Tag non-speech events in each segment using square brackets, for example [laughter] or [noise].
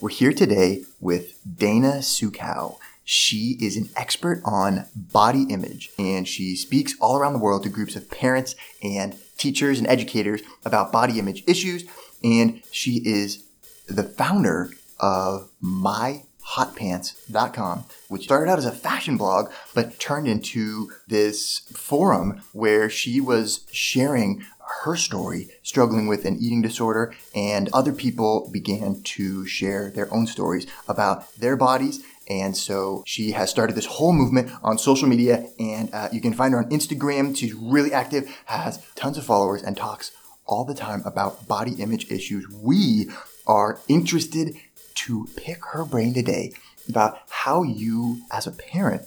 We're here today with Dana Suchow. She is an expert on body image and she speaks all around the world to groups of parents and teachers and educators about body image issues. And she is the founder of myhotpants.com, which started out as a fashion blog, but turned into this forum where she was sharing her story struggling with an eating disorder and other people began to share their own stories about their bodies and so she has started this whole movement on social media, and uh, you can find her on Instagram. She's really active, has tons of followers, and talks all the time about body image issues. We are interested to pick her brain today about how you, as a parent,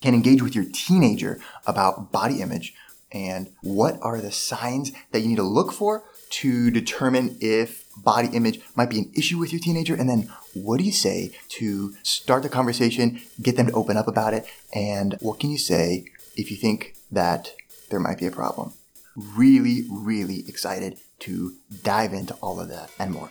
can engage with your teenager about body image and what are the signs that you need to look for to determine if body image might be an issue with your teenager? And then what do you say to start the conversation, get them to open up about it? And what can you say if you think that there might be a problem? Really, really excited to dive into all of that and more.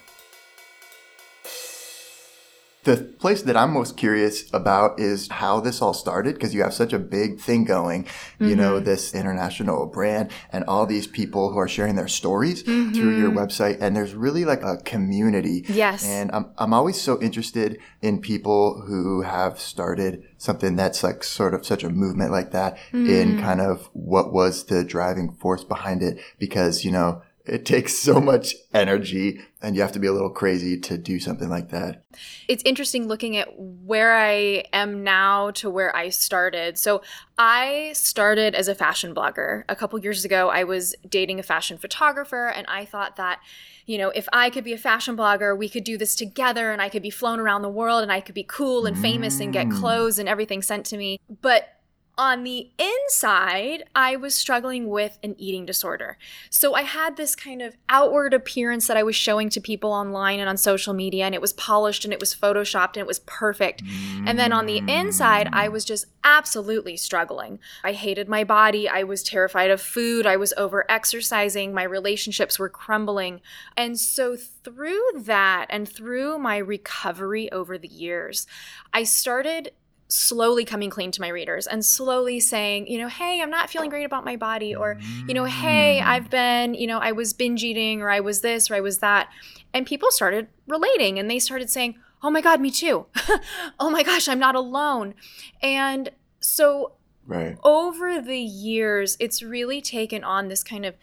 The place that I'm most curious about is how this all started because you have such a big thing going, mm-hmm. you know, mm-hmm. this international brand and all these people who are sharing their stories mm-hmm. through your website. And there's really like a community. Yes. And I'm, I'm always so interested in people who have started something that's like sort of such a movement like that mm-hmm. in kind of what was the driving force behind it because, you know, it takes so much energy and you have to be a little crazy to do something like that. It's interesting looking at where I am now to where I started. So, I started as a fashion blogger. A couple years ago, I was dating a fashion photographer and I thought that you know, if I could be a fashion blogger, we could do this together and I could be flown around the world and I could be cool and famous and get mm. clothes and everything sent to me. But on the inside, I was struggling with an eating disorder. So I had this kind of outward appearance that I was showing to people online and on social media, and it was polished and it was photoshopped and it was perfect. And then on the inside, I was just absolutely struggling. I hated my body. I was terrified of food. I was over exercising. My relationships were crumbling. And so through that and through my recovery over the years, I started slowly coming clean to my readers and slowly saying, you know, hey, I'm not feeling great about my body, or, you know, hey, mm. I've been, you know, I was binge eating, or I was this, or I was that. And people started relating and they started saying, oh my God, me too. [laughs] oh my gosh, I'm not alone. And so Right. Over the years, it's really taken on this kind of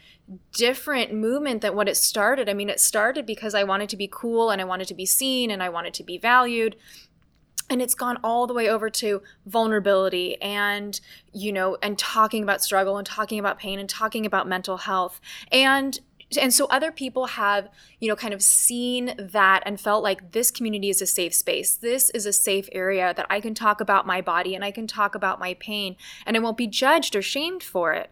different movement than what it started. I mean, it started because I wanted to be cool and I wanted to be seen and I wanted to be valued and it's gone all the way over to vulnerability and you know and talking about struggle and talking about pain and talking about mental health. And and so other people have you know kind of seen that and felt like this community is a safe space. This is a safe area that i can talk about my body and i can talk about my pain and i won't be judged or shamed for it.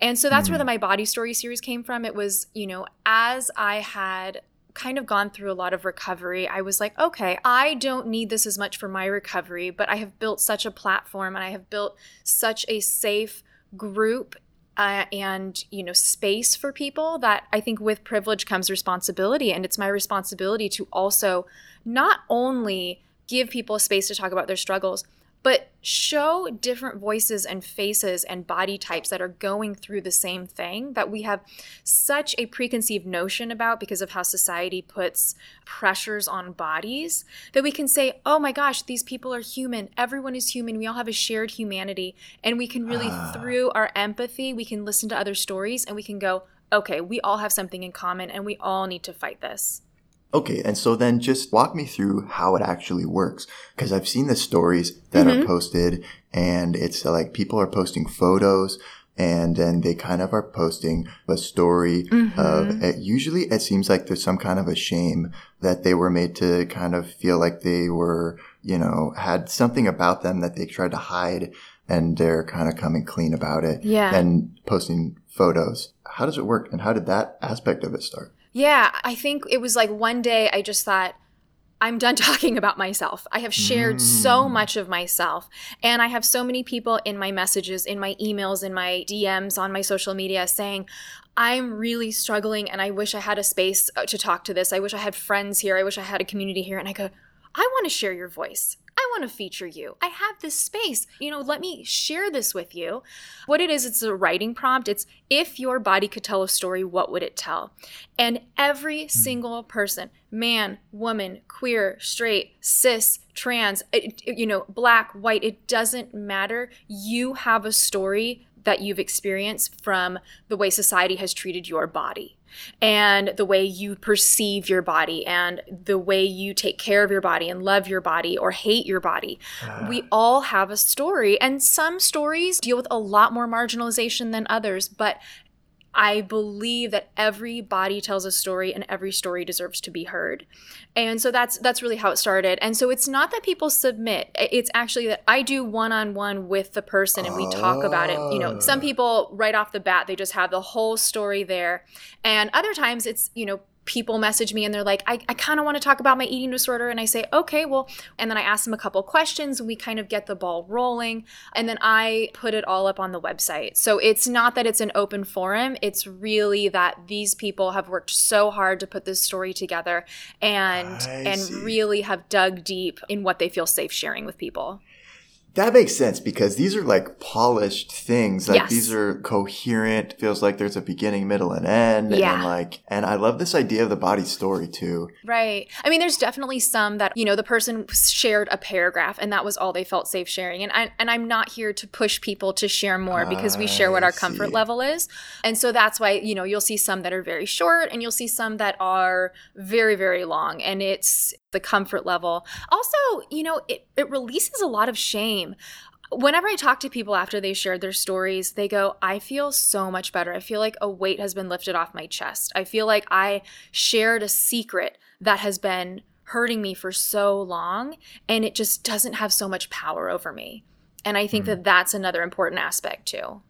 And so that's mm. where the my body story series came from. It was you know as i had kind of gone through a lot of recovery, I was like, okay, I don't need this as much for my recovery, but I have built such a platform and I have built such a safe group uh, and you know space for people that i think with privilege comes responsibility. And it's my responsibility to also not only give people space to talk about their struggles but show different voices and faces and body types that are going through the same thing that we have such a preconceived notion about because of how society puts pressures on bodies that we can say, oh my gosh, these people are human. Everyone is human. We all have a shared humanity. And we can really, ah. through our empathy, we can listen to other stories and we can go, okay, we all have something in common and we all need to fight this. Okay, and so then just walk me through how it actually works. Because I've seen the stories that mm-hmm. are posted, and it's like people are posting photos and then they kind of are posting a story Mm-hmm. of it, usually it seems like there's some kind of a shame that they were made to kind of feel like they were you know had something about them that they tried to hide and they're kind of coming clean about it Yeah. and posting photos how does it work and how did that aspect of it start Yeah, I think it was like one day I just thought, I'm done [laughs] talking about myself. I have shared so much of myself. And I have so many people in my messages, in my emails, in my DMs on my social media saying, I'm really struggling and I wish I had a space uh, to talk to this. I wish I had friends here. I wish I had a community here. And I go, I want to share your voice. I want to feature you. I have this space. You know, let me share this with you. What it is, it's a writing prompt. It's if your body could tell a story, what would it tell? And every hmm. single person, man, woman, queer, straight, cis, trans, it- it- you know, black, white, it doesn't matter. You have a story that you've experienced from the way society has treated your body and the way you perceive your body and the way you take care of your body and love your body or hate your body. Ah. We all have a story, and some stories deal with a lot more marginalization than others, but I believe that every body tells a story and every story deserves to be heard. And so that's that's really how it started. And so it's not that people submit. It's actually that I do one-on-one with the person and we talk about it. You know, some ah. people right off the bat they just have the whole story there. And other times it's, you know, people message me and they're like, I, I kind of want to talk about my eating disorder. And I say, okay, well, and then I ask them a couple questions and we kind of get the ball rolling. And then I put it all up on the website. So it's not that it's an open forum, it's really that these people have worked so hard to put this story together and I and see. really have dug deep in what they feel safe sharing with people. That makes sense because these are like polished things. Like Yes. these are coherent. Feels like there's a beginning, middle, and end. Yeah. And like, and I love this idea of the body story too. Right. I mean, there's definitely some that you know the person shared a paragraph and that was all they felt safe sharing. And I and I'm not here to push people to share more because we share what our comfort level is. And so that's why you know you'll see some that are very short and you'll see some that are very very long. And it's the comfort level. Also, you know, it it releases a lot of shame whenever I talk to people after they shared their stories, they go, I feel so much better. I feel like a weight has been lifted off my chest. I feel like I shared a secret that has been hurting me for so long and it just doesn't have so much power over me. And I think hmm. that that's another important aspect too.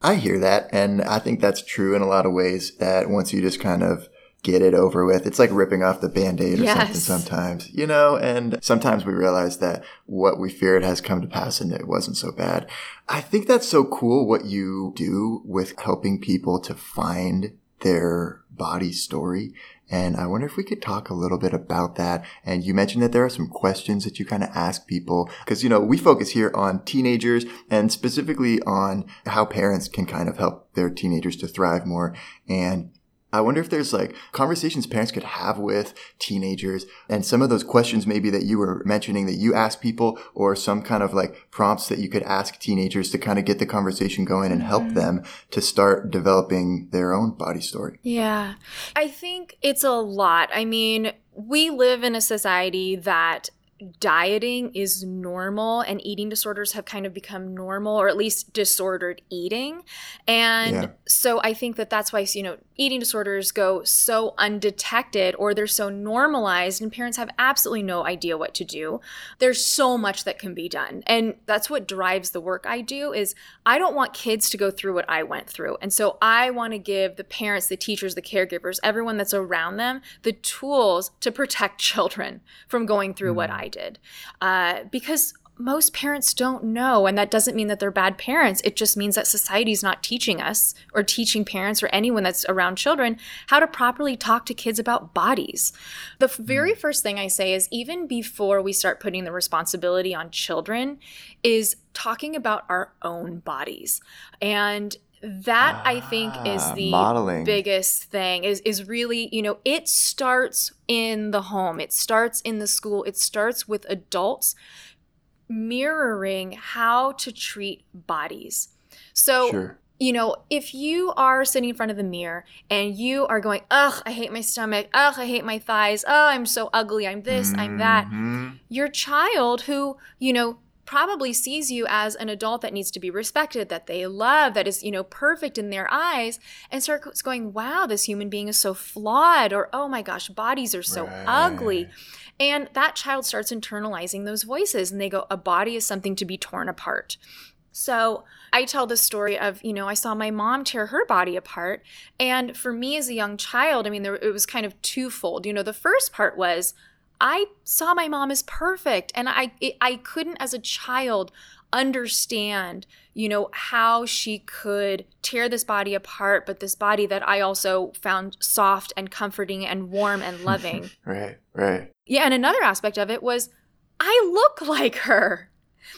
I hear that, and I think that's true in a lot of ways. That once you just kind of get it over with, it's like ripping off the band-aid or something sometimes, you know, and sometimes we realize that what we feared has come to pass and it wasn't so bad. I think that's so cool what you do with helping people to find their body story. And I wonder if we could talk a little bit about that. And you mentioned that there are some questions that you kind of ask people because, you know, we focus here on teenagers and specifically on how parents can kind of help their teenagers to thrive more. And I wonder if there's like conversations parents could have with teenagers and some of those questions maybe that you were mentioning that you ask people or some kind of like prompts that you could ask teenagers to kind of get the conversation going and help mm-hmm. them to start developing their own body story. Yeah. I think it's a lot. I mean, we live in a society that dieting is normal and eating disorders have kind of become normal or at least disordered eating. And Yeah. so I think that that's why, you know, eating disorders go so undetected or they're so normalized and parents have absolutely no idea what to do. There's so much that can be done. And that's what drives the work I do is I don't want kids to go through what I went through. And so I want to give the parents, the teachers, the caregivers, everyone that's around them the tools to protect [laughs] children from going through what mm. I did. Uh, because most parents don't know, and that doesn't mean that they're bad parents. It just means that society's not teaching us or teaching parents or anyone that's around children how to properly talk to kids about bodies. The very first thing I say is even before we start putting the responsibility on children, is talking about our own bodies. And that I think is Ah, the modeling. biggest thing is is really, you know, it starts in the home. It starts in the school. It starts with adults mirroring how to treat bodies. So, Sure. you know, if you are sitting in front of the mirror and you are going, ugh, I hate my stomach, ugh, I hate my thighs, oh, I'm so ugly, I'm this, I'm that, Mhm. your child who, you know, probably sees you as an adult that needs to be respected, that they love, that is, you know, perfect in their eyes, and starts going, wow, this human being is so flawed, or oh my gosh, bodies are so Right. ugly. And that child starts internalizing those voices and they go, a body is something to be torn apart. So I tell the story of, you know, I saw my mom tear her body apart. And for me as a young child, I mean, there, it was kind of twofold. You know, the first part was I saw my mom as perfect. And I, it, I couldn't, as a child, understand, you know, how she could tear this body apart, but this body that I also found soft and comforting and warm and [laughs] loving. Right, right. Yeah, and another aspect of it was I look like her.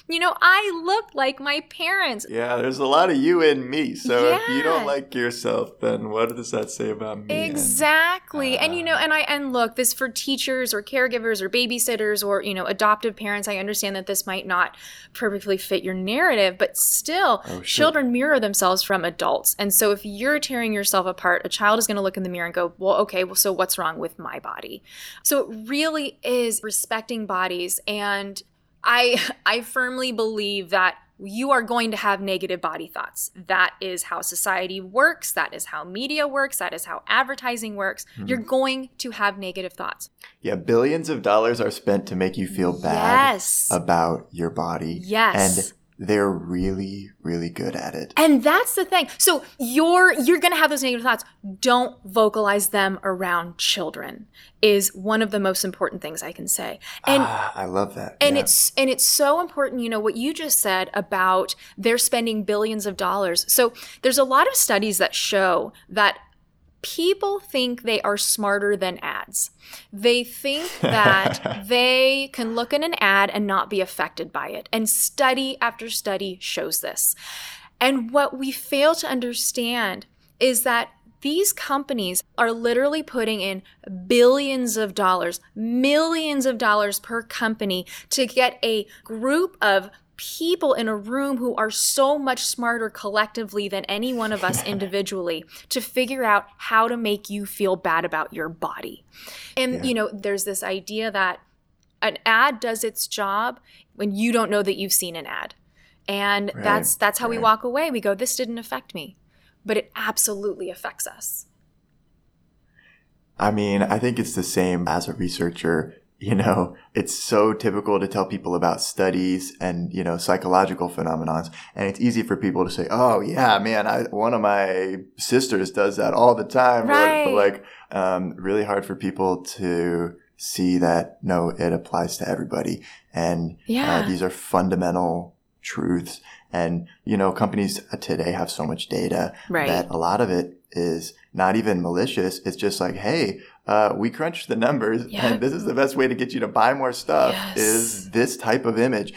You know, I look like my parents. Yeah, there's a lot of you in me. So if you don't like yourself, then what does that say about me? And- Exactly. and you know, Ah. and I and look, this for teachers or caregivers or babysitters or, you know, adoptive parents, I understand that this might not perfectly fit your narrative, but still Oh, children mirror themselves from adults. And so if you're tearing yourself apart, a child is going to look in the mirror and go, "Well, okay, well so what's wrong with my body?" So it really is respecting bodies and I I firmly believe that you are going to have negative body thoughts. That is how society works, that is how media works, that is how advertising works. Hmm. You're going to have negative thoughts. Yeah, billions of dollars are spent to make you feel bad Yes. about your body. Yes. And they're really, really good at it. And that's the thing. So you're you're going to have those negative thoughts. Don't vocalize them around children. Is one of the most important things I can say. And ah, I love that. and yeah. it's and it's so important you know what you just said about they're spending billions of dollars so there's a lot of studies that show that people think they are smarter than ads. They think that [laughs] they can look at an ad and not be affected by it. And study after study shows this. And what we fail to understand is that these companies are literally putting in billions of dollars, millions of dollars per company to get a group of people in a room who are so much smarter collectively than any one of us [laughs] individually to figure out how to make you feel bad about your body. And, Yeah. you know, there's this idea that an ad does its job when you don't know that you've seen an ad. And Right, that's that's how we walk away. We go, this didn't affect me. But it absolutely affects us. I mean, I think it's the same as a researcher. You know, it's so typical to tell people about studies and, you know, psychological phenomenons. And it's easy for people to say, oh, yeah, man, I, one of my sisters does that all the time. Or, Right. like, um, really hard for people to see that, no, it applies to everybody. And Yeah. uh, these are fundamental truths. And, you know, companies today have so much data Right. that a lot of it is not even malicious. It's just like, hey, uh, we crunched the numbers Yeah. and this is the best way to get you to buy more stuff Yes. is this type of image.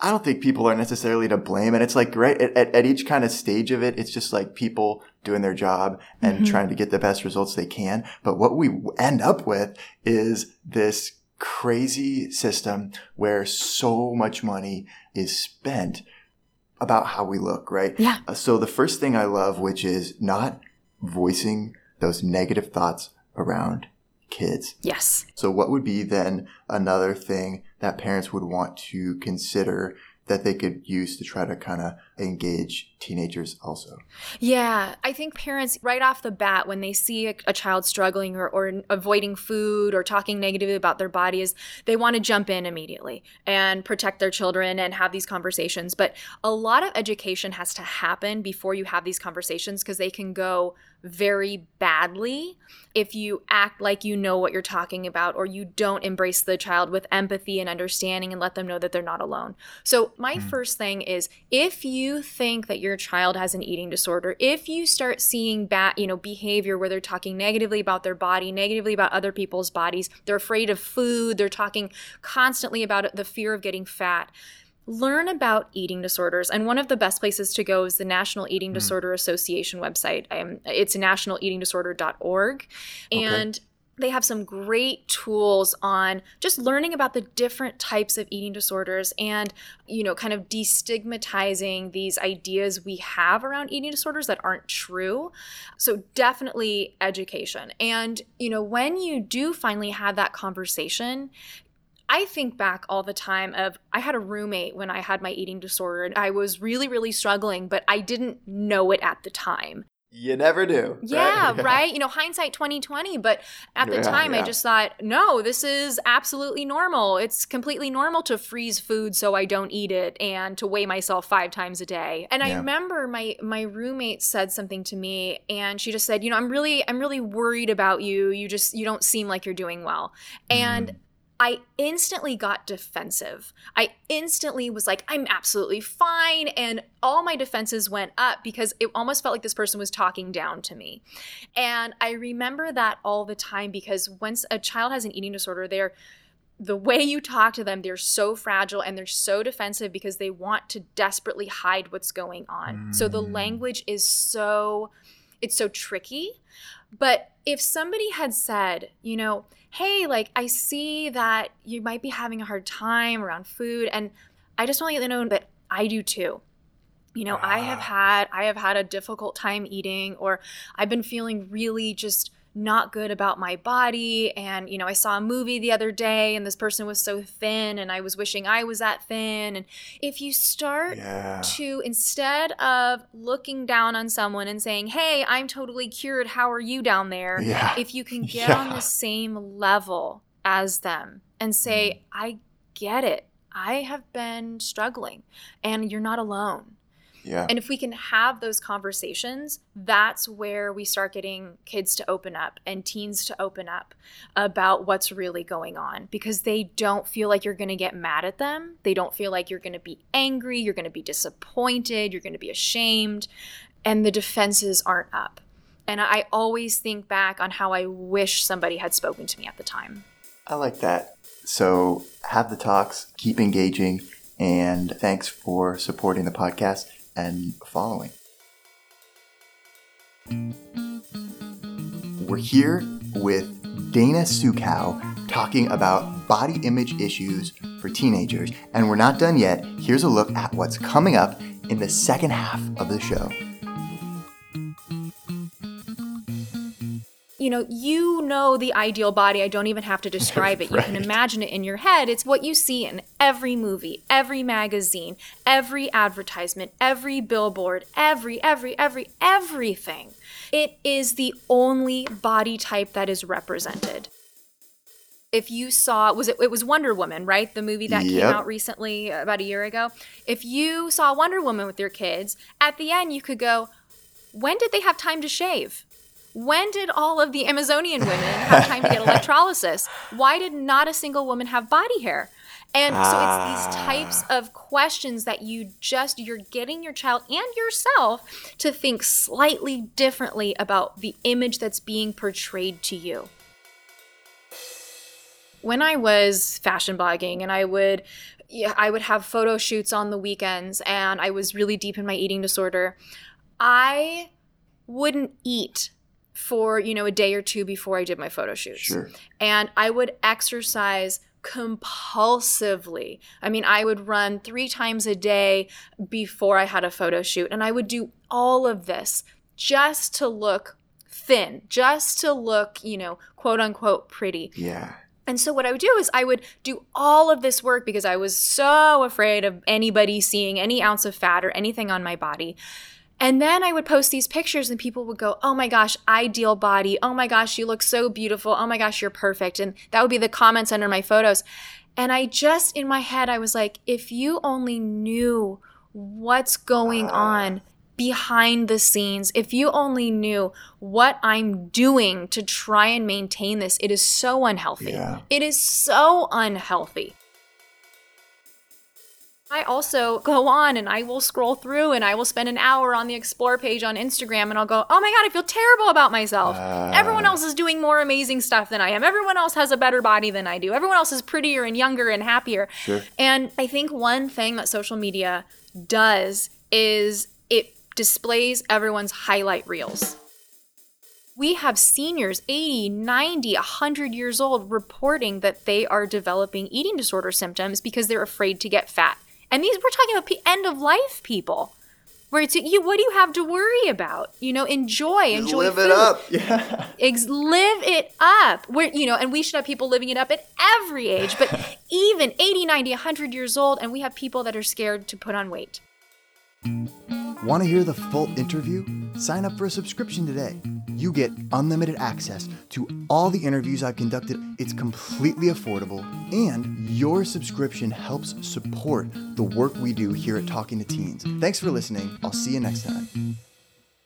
I don't think people are necessarily to blame. And it's like, right at, at, each kind of stage of it, it's just like people doing their job and Mhm. trying to get the best results they can. But what we end up with is this crazy system where so much money is spent about how we look, right? Yeah. Uh, So the first thing I love, which is not voicing those negative thoughts around kids. Yes. So what would be then another thing that parents would want to consider that they could use to try to kind of engage teenagers also? Yeah, I think parents right off the bat when they see a, a child struggling or, or avoiding food or talking negatively about their bodies, they want to jump in immediately and protect their children and have these conversations. But a lot of education has to happen before you have these conversations because they can go very badly if you act like you know what you're talking about or you don't embrace the child with empathy and understanding and let them know that they're not alone. So, my hmm. first thing is if you think that your child has an eating disorder, if you start seeing bad, you know, behavior where they're talking negatively about their body, negatively about other people's bodies, they're afraid of food, they're talking constantly about the fear of getting fat. Learn about eating disorders. And one of the best places to go is the National Eating Disorder Association website. Um, it's nationaleatingdisorder.org. And they have some great tools on just learning about the different types of eating disorders and you know kind of destigmatizing these ideas we have around eating disorders that aren't true so definitely education and you know when you do finally have that conversation I think back all the time of I had a roommate when I had my eating disorder I was really really struggling but I didn't know it at the time. You never do. Yeah, [laughs] right? right? You know, hindsight 2020, but at the yeah, time yeah. I just thought, no, this is absolutely normal. It's completely normal to freeze food so I don't eat it and to weigh myself 5 times a day. And yeah. I remember my my roommate said something to me and she just said, "You know, I'm really I'm really worried about you. You just you don't seem like you're doing well." And mm I instantly got defensive. I instantly was like, I'm absolutely fine. And all my defenses went up because it almost felt like this person was talking down to me. And I remember that all the time because once a child has an eating disorder, they're the way you talk to them, they're so fragile and they're so defensive because they want to desperately hide what's going on. Mm. So the mm. language is so it's so tricky. But if somebody had said, you know, hey, like I see that you might be having a hard time around food, and I just want to let you know that I do too. You know, I have ah. had I have had a difficult time eating, or I've been feeling really just not good about my body and you know i saw a movie the other day and this person was so thin and i was wishing i was that thin and if you start yeah. to instead of looking down on someone and saying hey i'm totally cured how are you down there yeah. if you can [laughs] get yeah. on the same level as them and say mm. i get it i have been struggling and you're not alone yeah. And if we can have those conversations, that's where we start getting kids to open up and teens to open up about what's really going on because they don't feel like you're going to get mad at them. They don't feel like you're going to be angry, you're going to be disappointed, you're going to be ashamed, and the defenses aren't up. And I always think back on how I wish somebody had spoken to me at the time. I like that. So have the talks, keep engaging, and thanks for supporting the podcast and following. We're here with Dana Suchow talking about body image issues for teenagers, and we're not done yet. Here's a look at what's coming up in the second half of the show. You know, you know the ideal body. I don't even have to describe it. [laughs] You can imagine it in your head. It's what you see in every movie, every magazine, every advertisement, every billboard, every, every, every, everything. It is the only body type that is represented. If you saw, was it, it was Wonder Woman, right? The movie that yep. came out recently, about a year ago. If you saw Wonder Woman with your kids, at the end you could go, when did they have time to shave? When did all of the Amazonian women have time to get [laughs] electrolysis? Why did not a single woman have body hair? And so it's these types ah. of questions that you just you're getting your child and yourself to think slightly differently about the image that's being portrayed to you. When I was fashion blogging and I would yeah, I would have photo shoots on the weekends and I was really deep in my eating disorder, I wouldn't eat for, you know, a day or two before I did my photo shoots. Sure. And I would exercise compulsively. I mean, I would run three times a day before I had a photo shoot. And I would do all of this just to look thin, just to look, you know, quote unquote pretty. Yeah. And so what I would do is I would do all of this work because I was so afraid of anybody seeing any ounce of fat or anything on my body. And then I would post these pictures and people would go, Oh my gosh, ideal body. Oh my gosh, you look so beautiful. Oh my gosh, you're perfect. And that would be the comments under my photos. And I just, in my head, I was like, If you only knew what's going on behind the scenes, if you only knew what I'm doing to try and maintain this, it is so unhealthy. Yeah. It is so unhealthy. I also go on and I will scroll through and I will spend an hour on the explore page on Instagram and I'll go, oh my God, I feel terrible about myself. Uh, Everyone else is doing more amazing stuff than I am. Everyone else has a better body than I do. Everyone else is prettier and younger and happier. Sure. And I think one thing that social media does is it displays everyone's highlight reels. We have seniors 80, 90, 100 years old reporting that they are developing eating disorder symptoms because they're afraid to get fat. And these, we're talking about end of life people. where it's you what do you have to worry about you know enjoy Just enjoy live food. it up. Yeah. [laughs] Ex- live it up where you know and we should have people living it up at every age but [laughs] even 80 90 100 years old and we have people that are scared to put on weight Want to hear the full interview? Sign up for a subscription today. You get unlimited access to all the interviews I've conducted. It's completely affordable, and your subscription helps support the work we do here at Talking to Teens. Thanks for listening. I'll see you next time.